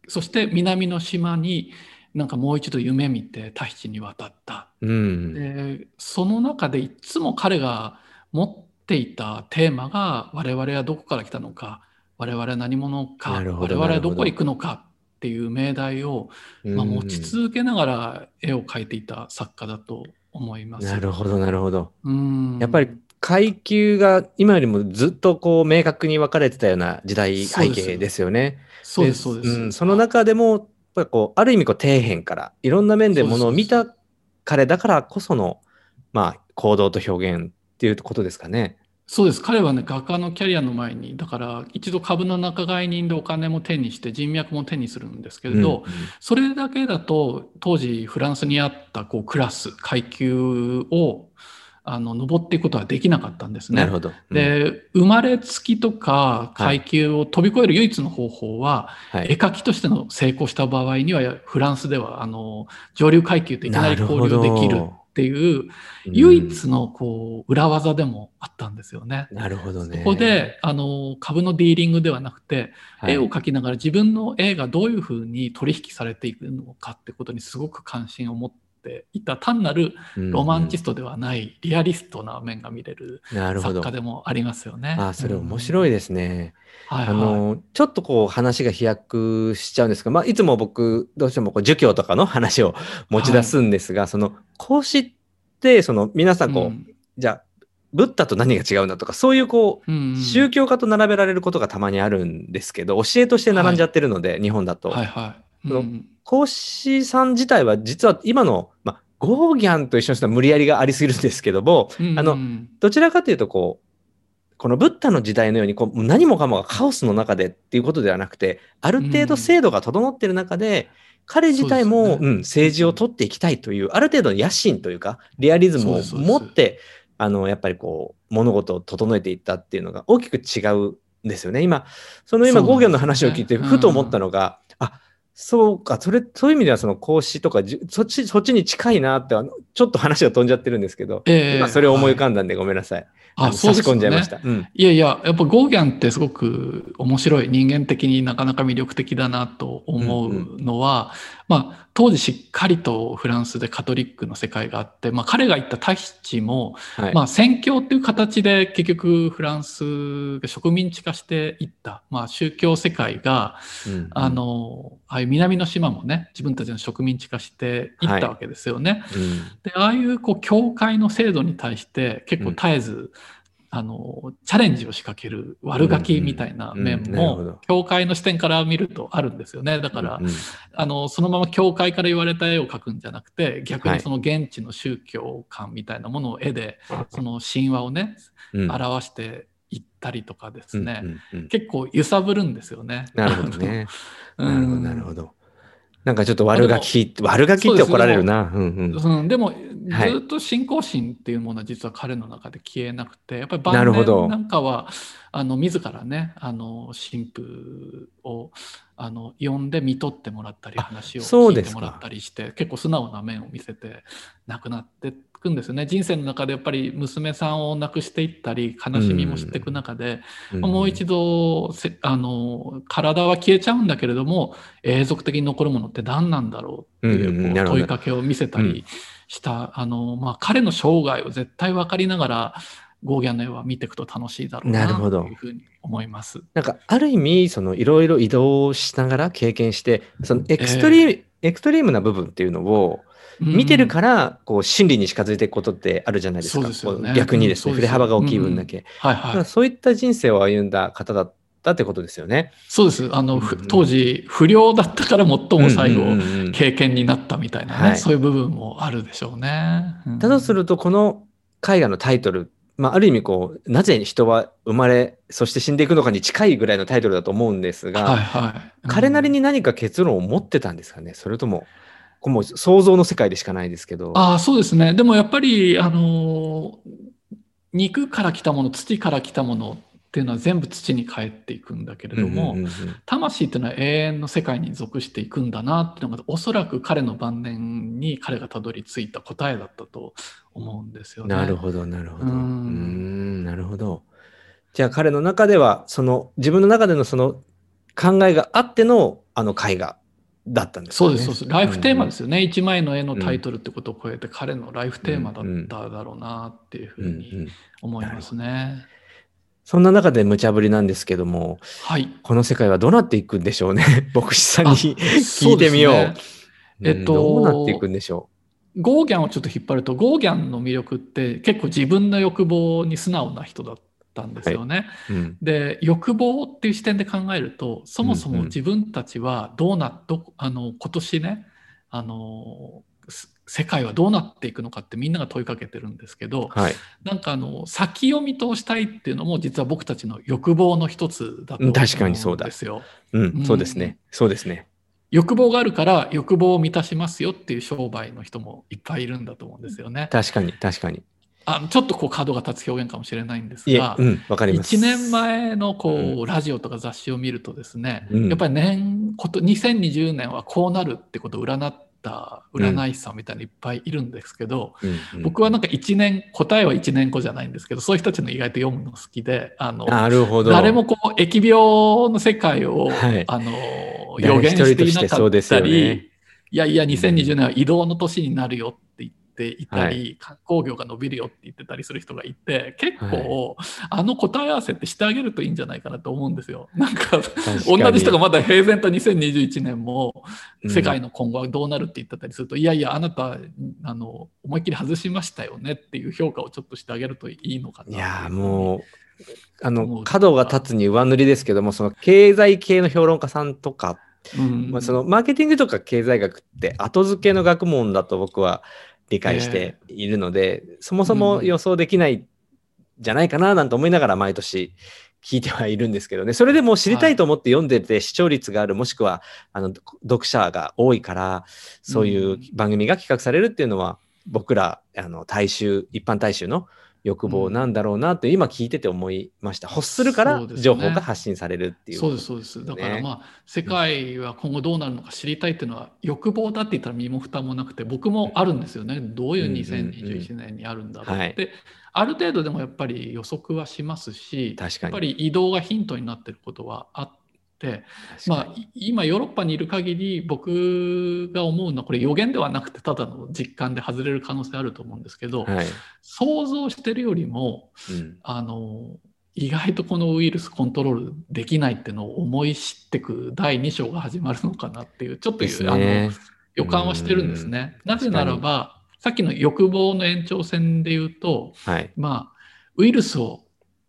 C: そして南の島になんかもう一度夢見てタヒチに渡った、
B: うん。
C: でその中でいつも彼が持っていたテーマが我々はどこから来たのか我々は何者か我々はどこへ行くのかっていう命題を、まあ、
B: うん
C: 持ち続けながら絵を描いていた作家だと思います。
B: なるほど、なるほど。
C: うん
B: やっぱり階級が今よりもずっとこう明確に分かれてたような時代背景ですよね。
C: そうですそうです、
B: んその中でも、やっこう、ある意味こう底辺から、いろんな面でものを見た彼だからこその、まあ、行動と表現っていうことですかね。
C: そうです。彼はね、画家のキャリアの前に、だから一度株の仲買人でお金も手にして人脈も手にするんですけれど、
B: うん
C: それだけだと当時フランスにあったこうクラス、階級をあの登っていくことはできなかったんですね。
B: なるほど。うん、
C: で、生まれつきとか階級を飛び越える唯一の方法は、
B: はい、
C: 絵描きとしての成功した場合には、フランスではあの上流階級といきなり交流できるっていう、唯一のこう裏技でもあったんですよね。
B: なるほどね。
C: そこであの株のディーリングではなくて、
B: はい
C: 絵を描きながら自分の絵がどういうふうに取引されていくのかってことにすごく関心を持っていた単なるロマンチストではないリアリストな面が見れる
B: なるほど
C: 作家でもありますよね。
B: あそれ面白いですね。
C: はいはい、
B: あのちょっとこう話が飛躍しちゃうんですが、まあ、いつも僕どうしてもこう儒教とかの話を持ち出すんですが、その孔子ってその皆さんこう、
C: うん
B: じゃあブッダと何が違うんだとか、そういうこう、
C: うんうん
B: 宗教家と並べられることがたまにあるんですけど、教えとして並んじゃってるので、日本だと。
C: はいはい。
B: 孔子さん自体は実は今の、まあ、ゴーギャンと一緒にしたら無理やりがありすぎるんですけども、
C: うん
B: あのどちらかというとこう、このブッダの時代のようにこう何もかもがカオスの中でっていうことではなくて、ある程度制度が整っている中で、彼自体も、
C: ね。
B: うん、政治を取っていきたいという、ある程度の野心というか、リアリズムを持って、あの、やっぱりこう、物事を整えていったっていうのが大きく違うんですよね。今、その今、ゴーギャンの話を聞いて、
C: うん
B: ふと思ったのが、あ、そうか、それ、そういう意味ではその孔子とかじ、そっち、そっちに近いなって、あのちょっと話が飛んじゃってるんですけど、
C: ええ
B: 今それを思い浮か
C: ん
B: んだんでごめんなさい。
C: あ
B: の差し
C: そうですよね
B: 込んじゃいました。うん。
C: いやいや、やっぱゴーギャンってすごく面白い、人間的になかなか魅力的だなと思うのは、まあ、当時しっかりとフランスでカトリックの世界があって、まあ、彼が言ったタヒチも、
B: はい。
C: まあ、宣教っていう形で結局フランスが植民地化していった、まあ、宗教世界が、
B: うん
C: あ、の、ああいう南の島もね、自分たちの植民地化していったわけですよね。
B: うん
C: で、ああいうこう、教会の制度に対して結構絶えず、あの、チャレンジを仕掛ける悪ガキみたいな面も、教会の視点から見るとあるんですよね。だから
B: う、ん
C: あの、そのまま教会から言われた絵を描くんじゃなくて、逆
B: はい
C: にその現地の宗教観みたいなものを絵で、その神話をね、
B: うん
C: 表していったりとかですね、
B: うんうんうん
C: 結構揺さぶるるんですよね。
B: なるほどね。
C: あ
B: なるほど、
C: の。
B: なるほど。なんかちょっと悪ガキ、悪ガキって怒られるな。うんうん。
C: うん、でも、
B: はい
C: ずっと信仰心っていうものは実は彼の中で消えなくて、やっぱり
B: な
C: 晩
B: るほど
C: 年なんかは、あの、自らね、あの、神父を、あの、呼んで見とってもらったり、
B: あ
C: 話を聞いてもらったりして、結構素直な面を見せて亡くなっていくんですよね。人生の中でやっぱり娘さんを亡くしていったり、悲しみも知っていく中で、もう一度せあの体は消えちゃうんだけれども永続的に残るものって何なんだろうっていう,、
B: う
C: 問いかけを見せたりした、あのまあ、彼の生涯を絶対分かりながらゴーギャンの絵は見ていくと楽しいだろうなというふうに思います。
B: なんか、ある意味、その、いろいろ移動しながら経験して、その、エクストリーム、エクストリームな部分っていうのを、見てるから、こう、真理に近づいていくことってあるじゃないですか。
C: そうですよね。
B: 逆にですね、
C: う
B: 振れ幅が大きい分だけ。
C: はい
B: だか
C: はい、
B: らそういった人生を歩んだ方だったってことですよね。
C: そうです。あの、ふ
B: うん。うん
C: 当時不良だったから最も最後、
B: うんうんうん。うん
C: 経験になったみたいなね、
B: はい。
C: そういう部分もあるでしょうね。うん。
B: だとすると、この絵画のタイトル、まあ、ある意味こう、なぜ人は生まれ、そして死んでいくのかに近いぐらいのタイトルだと思うんですが、
C: はいはい、
B: 彼なりに何か結論を持ってたんですかねそれとも、こうもう想像の世界でしかないですけど。
C: ああ、そうですね。でもやっぱり、あのー肉から来たもの、土から来たものっていうのは全部土に帰っていくんだけれども、
B: うんうんうんうん
C: 魂っていうのは永遠の世界に属していくんだなっていうのが、おそらく彼の晩年に彼がたどり着いた答えだったと思うんですよね。
B: なるほど、なるほど。うんん、なるほど。じゃあ彼の中では、その、自分の中でのその考えがあっての、あの絵画だったんですかね。
C: そうです、そうです。ライフテーマです
B: よ。
C: よね。一枚の絵のタイトルってことを超えて、彼のライフテーマだっただろうなっていうふ
B: うんう
C: うんに思いますね。
B: そんな中で無茶ぶりなんですけども、
C: はい。
B: この世界はどうなっていくんでしょうね。牧師さんに
C: あ
B: 聞いてみよう。
C: そうねえっと
B: うんどうなっていくんでしょ
C: ゴーギャンをちょっと引っ張ると、ゴーギャンの魅力って結構自分の欲望に素直な人だったんですよね。
B: う。うん。
C: で、欲望っていう視点で考えると、そもそ
B: うんうん
C: も自分たちはどうな、どあの今年ね、あのす世界はどうなっていくのかってみんなが問いかけてるんですけど、
B: はい。
C: なんかあの先読み通したいっていうのも実は僕たちの欲望の一つだと思うん
B: う確かにそうだ
C: ですよ。
B: うん、
C: うん
B: そうですね。そうですね。
C: 欲望があるから欲望を満たしますよっていう商売の人もいっぱいいるんだと思うんですよね。
B: 確かに、確かに。
C: あのちょっとこう角が立つ表現かもしれないんですが、
B: うん、わかります。
C: 1年前のこう、
B: う
C: ラジオとか雑誌を見るとですね、
B: うん
C: やっぱり年こと2020年はこうなるってことを占った占い師さんみたいにいっぱいいるんですけど、
B: うん。うん。
C: 僕はなんか1年答えは1年後じゃないんですけどそういう人たちの意外と読むの好きであの
B: なるほど。
C: 誰もこう疫病の世界を、
B: はい。
C: あの
B: 誰
C: 予言していなかったり、いやいや2020年は移動の年になるよって言っっていたり、観光業が伸びるよって言ってたりする人がいて結構、あの答え合わせってしてあげるといいんじゃないかなと思うんですよ。なんか同じ人がまだ平然と2021年も世界の今後はどうなるって言ってたりすると、うん、いやいやあなたあの思いっきり外しましたよねっていう評価をちょっとしてあげるといいのかな。
B: いやもうあの角が立つに上塗りですけどもその経済系の評論家さんとかうん。まあ、そのマーケティングとか経済学って後付けの学問だと僕は理解しているので、えー、そもそも予想できないじゃないかななんて思いながら毎年聞いてはいるんですけどね。それでも知りたいと思って読んでて視聴率がある、はい、もしくはあの読者が多いからそういう番組が企画されるっていうのは、僕らあの大衆一般大衆の欲望なんだろうなって今聞いてて思いました。欲するから情報が発信されるっていう、
C: ね、そうですそうです。だからまあ世界は今後どうなるのか知りたいっていうのは欲望だって言ったら身も蓋もなくて僕もあるんですよね。どういう2021年にあるんだろうって、ある程度でもやっぱり予測はしますしやっぱり移動がヒントになってることはあって。まあ、今ヨーロッパにいる限り僕が思うのはこれ予言ではなくてただの実感で外れる可能性あると思うんですけど、はい、想像してるよりも、うん、あの意外とこのウイルスコントロールできないっていうのを思い知ってく第2章が始まるのかなっていうちょっと、ね、あの予感はしてるんですね。なぜならばさっきの欲望の延長線で言うと、はい、まあウイルスを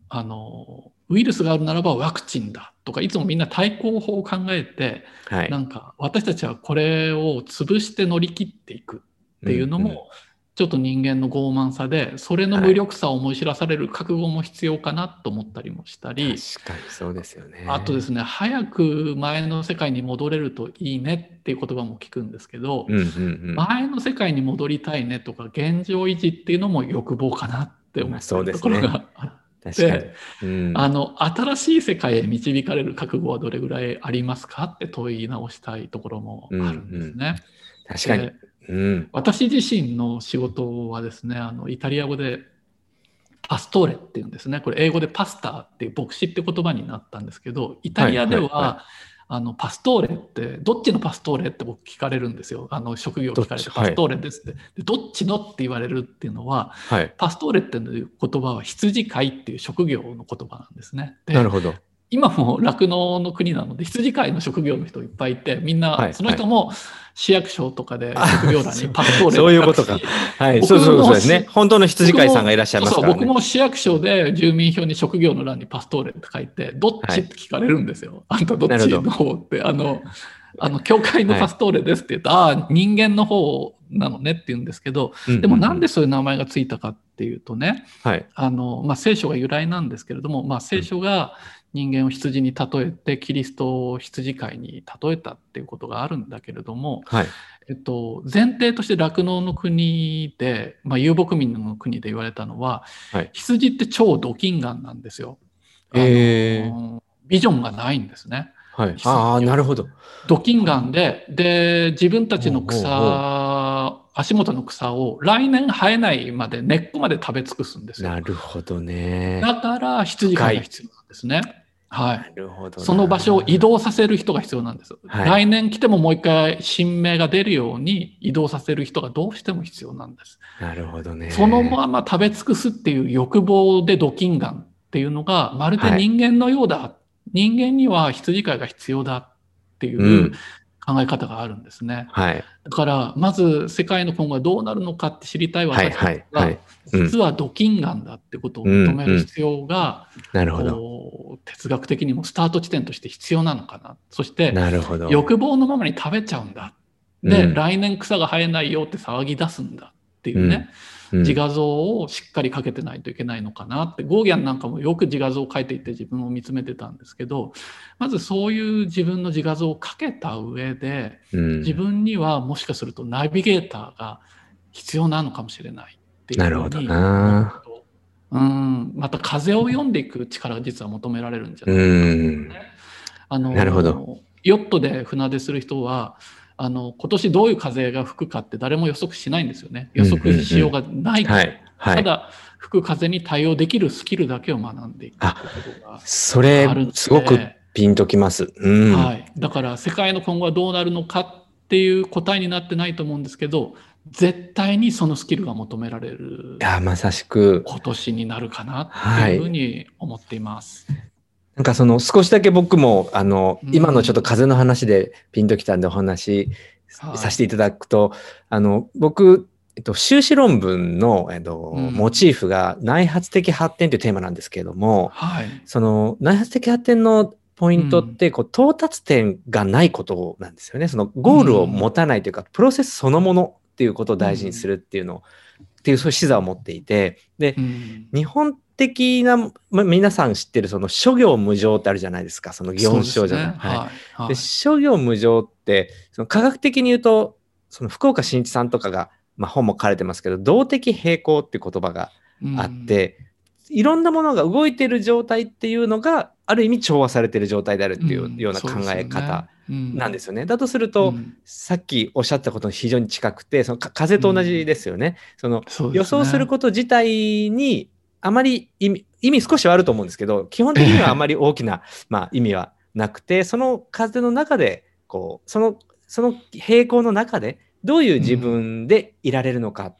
C: あのウイルスがあるならばワクチンだとかいつもみんな対抗法を考えて、はい、なんか私たちはこれを潰して乗り切っていくっていうのも、うんうん、ちょっと人間の傲慢さでそれの無力さを思い知らされる覚悟も必要かなと思ったりもしたり、はい、
B: 確かにそうですよね。
C: あとですね早く前の世界に戻れるといいねっていう言葉も聞くんですけど、うんうんうん、前の世界に戻りたいねとか現状維持っていうのも欲望かなって思ってるところがあって。確かに、うん、あの新しい世界へ導かれる覚悟はどれぐらいありますかって問い直したいところもあるんですね。
B: うんうん、確かに、
C: うん、私自身の仕事はですねあのイタリア語でパストーレっていうんですね。これ英語でパスターっていう牧師って言葉になったんですけどイタリアでは、あのパストーレってどっちのパストーレって僕聞かれるんですよ。あの職業聞かれてパストーレですって、はい、でどっちのって言われるっていうのは、はい、パストーレっていう言葉は羊飼いっていう職業の言葉なんですね。
B: なるほど
C: 今も酪農の国なので羊飼いの職業の人いっぱいいてみんな、その人も市役所とかで職業欄にパスポート
B: そういうことか。はい、そうそうそうですね。本当の羊飼いさんがいらっしゃいますから、
C: ね、僕も市役所で住民票に職業の欄にパストーレって書いて、どっちって聞かれるんですよ。はい、あんたどっちの方って、あの、あの、教会のパストーレですって言うと、はい、ああ、人間の方なのねって言うんですけど、でもなんでそういう名前がついたかっていうとね、はい、あの、まあ、聖書が由来なんですけれども、まあ、聖書が人間を羊に例えてキリストを羊飼いに例えたっていうことがあるんだけれども、はい。えっと、前提として酪農の国で、まあ、遊牧民の国で言われたのは、はい、羊って超ドキンガンなんですよ。え。ー、ビジョンがないんですね。
B: はい、ああなるほど。
C: ドキンガンでで自分たちの草足元の草を来年生えないまで根っこまで食べ尽くすんですよ。
B: なるほどね。
C: だから羊飼いが必要なんですね。はい。なるほど。その場所を移動させる人が必要なんです。はい、来年来てももう一回新芽が出るように移動させる人がどうしても必要なんです。
B: なるほどね。
C: そのまま食べ尽くすっていう欲望でドキンガンっていうのがまるで人間のようだ。はい、人間には羊飼いが必要だっていう考え方があるんですね。はい。だから、まず世界の今後はどうなるのかって知りたい私たちが、実はドキンガンだってことを認める必要が、なるほど。哲学的にもスタート地点として必要なのかな。そして、なるほど欲望のままに食べちゃうんだ。で、うん、来年草が生えないよって騒ぎ出すんだっていうね。うん。自画像をしっかり描けてないといけないのかなって。ゴーギャンなんかもよく自画像を描いていって自分を見つめてたんですけどまずそういう自分の自画像を描けた上で、自分にはもしかするとナビゲーターが必要なのかもしれないっていう
B: なるほどな。
C: うん。また風を読んでいく力が実は求められるんじゃないかな、ね、あのなるほど。ヨットで船出する人はあの今年どういう風が吹くかって誰も予測しないんですよね。予測しようがないから。ただ、吹く風に対応できるスキルだけを学んでいくこと
B: がそれ、すごくピンときます。
C: うん、はい。だから世界の今後はどうなるのかっっていう答えになってないと思うんですけど絶対にそのスキルが求められる
B: いや、まさしく。
C: 今年になるかなっていうふうに思っています。
B: なんかその少しだけ僕も、あの、
C: うん。
B: 今のちょっと風の話でピンときたんでお話
C: はい。
B: させていただくと、あの、僕、えっと、修士論文の、えっと、
C: うん。
B: モチーフが内発的発展というテーマなんですけれども、
C: はい。
B: その内発的発展のポイントって、こう、到達点がないことなんですよね。そのゴールを持たないというか、プロセスそのものっていうことを大事にするっていうのを、っていうそういう視座を持っていて、で
C: う、ん。
B: 日本的な、ま、皆さん知ってるその諸行無常ってあるじゃないですか。その祇園症じゃない。
C: ね
B: はい
C: はい。はい。
B: で諸行無常ってその科学的に言うとその福岡伸一さんとかが、まあ、本も書かれてますけど動的平衡っていう言葉があって、いろんなものが動いてる状態っていうのがある意味調和されてる状態であるっていうような考え方なんですすよね。だとすると、
C: うん。
B: さっきおっしゃったことに非常に近くてそのか風と同じですよね。その
C: そうですね。
B: 予想すること自体にあまり意味意味少しはあると思うんですけど基本的にはあまり大きな、まあ、意味はなくてその風の中でこうそのその平行の中でどういう自分でいられるのか、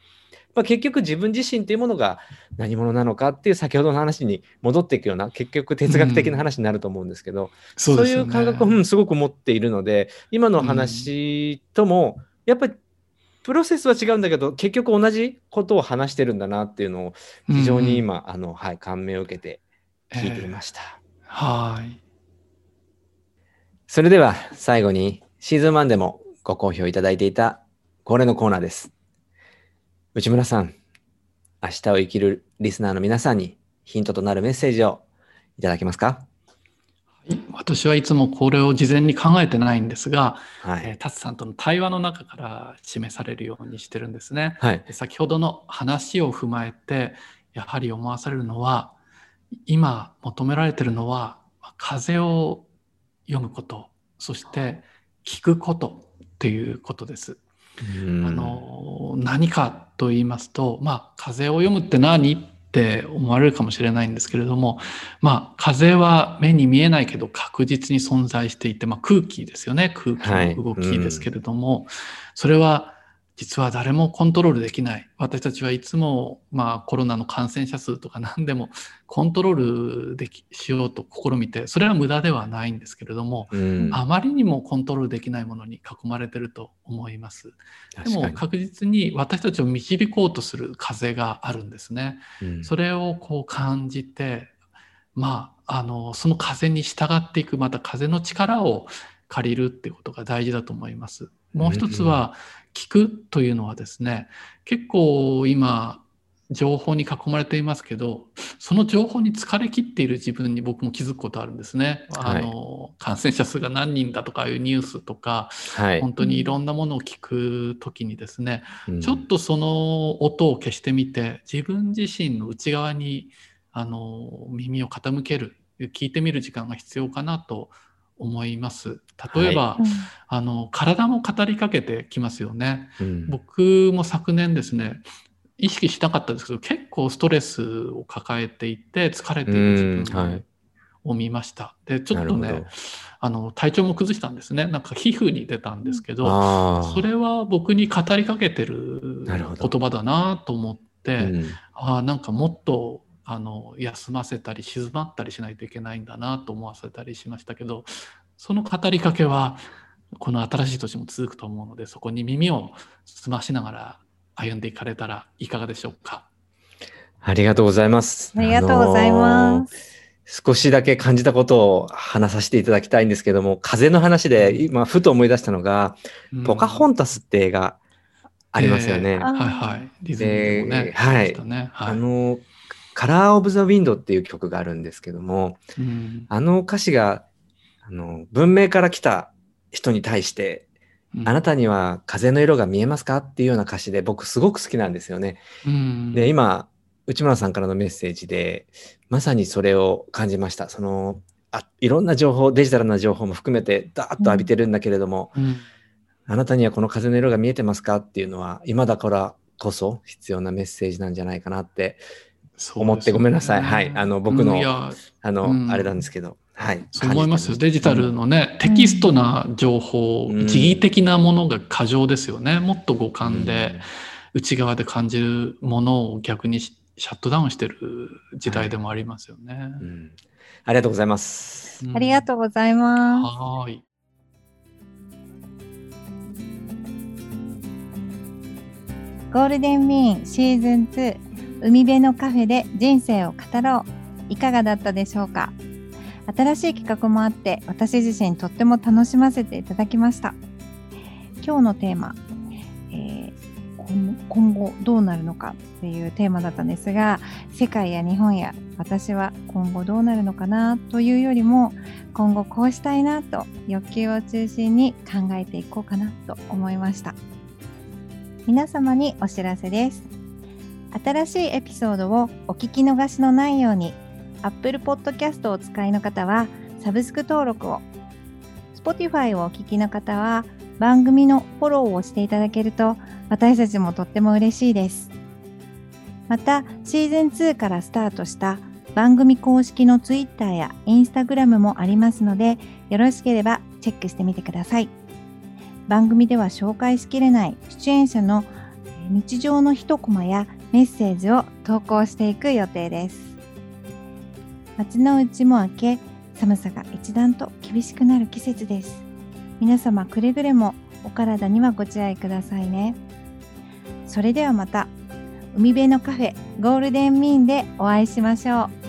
B: まあ、結局自分自身というものが何者なのかっていう先ほどの話に戻っていくような結局哲学的な話になると思うんですけど、そう
C: ですよね。
B: いう感覚を、うん、すごく持っているので今の話とも、やっぱりプロセスは違うんだけど結局同じことを話してるんだなっていうのを非常に今、あのはい、感銘を受けて聞いていました。
C: はい。
B: それでは最後にシーズン1でもご好評いただいていた恒例のコーナーです。内村さん、明日を生きるリスナーの皆さんにヒントとなるメッセージをいただけますか？
C: はい私はいつもこれを事前に考えてないんですが、
B: はい。
C: えー、タツさんとの対話の中から示されるようにしてるんですね。
B: はい。
C: で先ほどの話を踏まえてやはり思わされるのは今求められてるのは風を読むことそして聞くことっていうことです。
B: うん
C: あの何かと言いますと、まあ、風を読むって何って思われるかもしれないんですけれども、まあ、風は目に見えないけど確実に存在していて、まあ、空気ですよね。空気の動きですけれども、それは実は誰もコントロールできない私たちはいつも、まあ、コロナの感染者数とか何でも コントロールできしようと試みてそれは無駄ではないんですけれども、
B: うん
C: あまりにもコントロールできないものに囲まれてると思います。でも
B: 確
C: 実に私たちを導こうとする風があるんですね。
B: うん
C: それをこう感じて、まあ、あのその風に従っていくまた風の力を借りるっていうことが大事だと思います。もう一つは聞くというのはですね結構今情報に囲まれていますけどその情報に疲れ切っている自分に僕も気づくことあるんですね。
B: はい
C: あの感染者数が何人だとかいうニュースとか
B: はい。
C: 本当にいろんなものを聞くときにですね、
B: うん
C: ちょっとその音を消してみて自分自身の内側にあの耳を傾ける聞いてみる時間が必要かなと思います。例えば、あの体も語りかけてきますよね。
B: うん。
C: 僕も昨年ですね意識しなかったですけど結構ストレスを抱えていて疲れている
B: うん
C: 自分
B: はい。
C: を見ました、でちょっとねあの体調も崩したんですね。なんか皮膚に出たんですけど、
B: ああ。
C: それは僕に語りかけてる言葉だなと思って、
B: うん。
C: ああなんかもっとあの休ませたり静まったりしないといけないんだなと思わせたりしましたけどその語りかけはこの新しい年も続くと思うのでそこに耳を澄ましながら歩んでいかれたらいかがでしょうか？
B: ありがとうございます。
A: ありがとうございます。
B: あのー少しだけ感じたことを話させていただきたいんですけども、風の話で今ふと思い出したのが、ポカホンタスって映画ありますよね。
C: えーはいはい。ディズニーでもね
B: で、はい
C: ねはい
B: あの、カラー・オブ・ザ・ウィンドっていう曲があるんですけども、
C: うん。
B: あの歌詞が、あの、文明から来た人に対して、
C: うん。
B: あなたには風の色が見えますかっていうような歌詞で僕すごく好きなんですよね。
C: うん。
B: で、今、内村さんからのメッセージで、まさにそれを感じました。その、あいろんな情報、デジタルな情報も含めて、ダーッと浴びてるんだけれども、
C: うん。
B: あなたにはこの風の色が見えてますかっていうのは、今だからこそ必要なメッセージなんじゃないかなって思ってごめんなさい。はい。あの僕のあの、
C: うん。
B: あれなんですけど、はい。
C: そう思います。デジタルのね、テキストな情報、
B: うん。
C: 時義的なものが過剰ですよね。もっと五感
B: うん。
C: で、内側で感じるものを逆にシャットダウンしてる時代でもありますよね。
B: うん。ありがとうございます。
A: ありが
C: う
A: とうございます。
C: はーい。
A: ゴールデンミーンシーズン2海辺のカフェで人生を語ろう。いかがだったでしょうか？新しい企画もあって私自身とっても楽しませていただきました。今日のテーマ、えー今今後どうなるのかっていうテーマだったんですが世界や日本や私は今後どうなるのかなというよりも今後こうしたいなと欲求を中心に考えていこうかなと思いました。皆様にお知らせです。新しいエピソードをお聞き逃しのないように Apple Podcast をお使いの方はサブスク登録を Spotify をお聞きの方は番組のフォローをしていただけると私たちもとっても嬉しいです。またシーズン2からスタートした番組公式の Twitter や Instagram もありますのでよろしければチェックしてみてください。番組では紹介しきれない出演者の日常の一コマやメッセージを投稿していく予定です。夏の内も明け寒さが一段と厳しくなる季節です。皆様くれぐれもお体にはご自愛くださいね。それではまた海辺のカフェゴールデンミーンでお会いしましょう。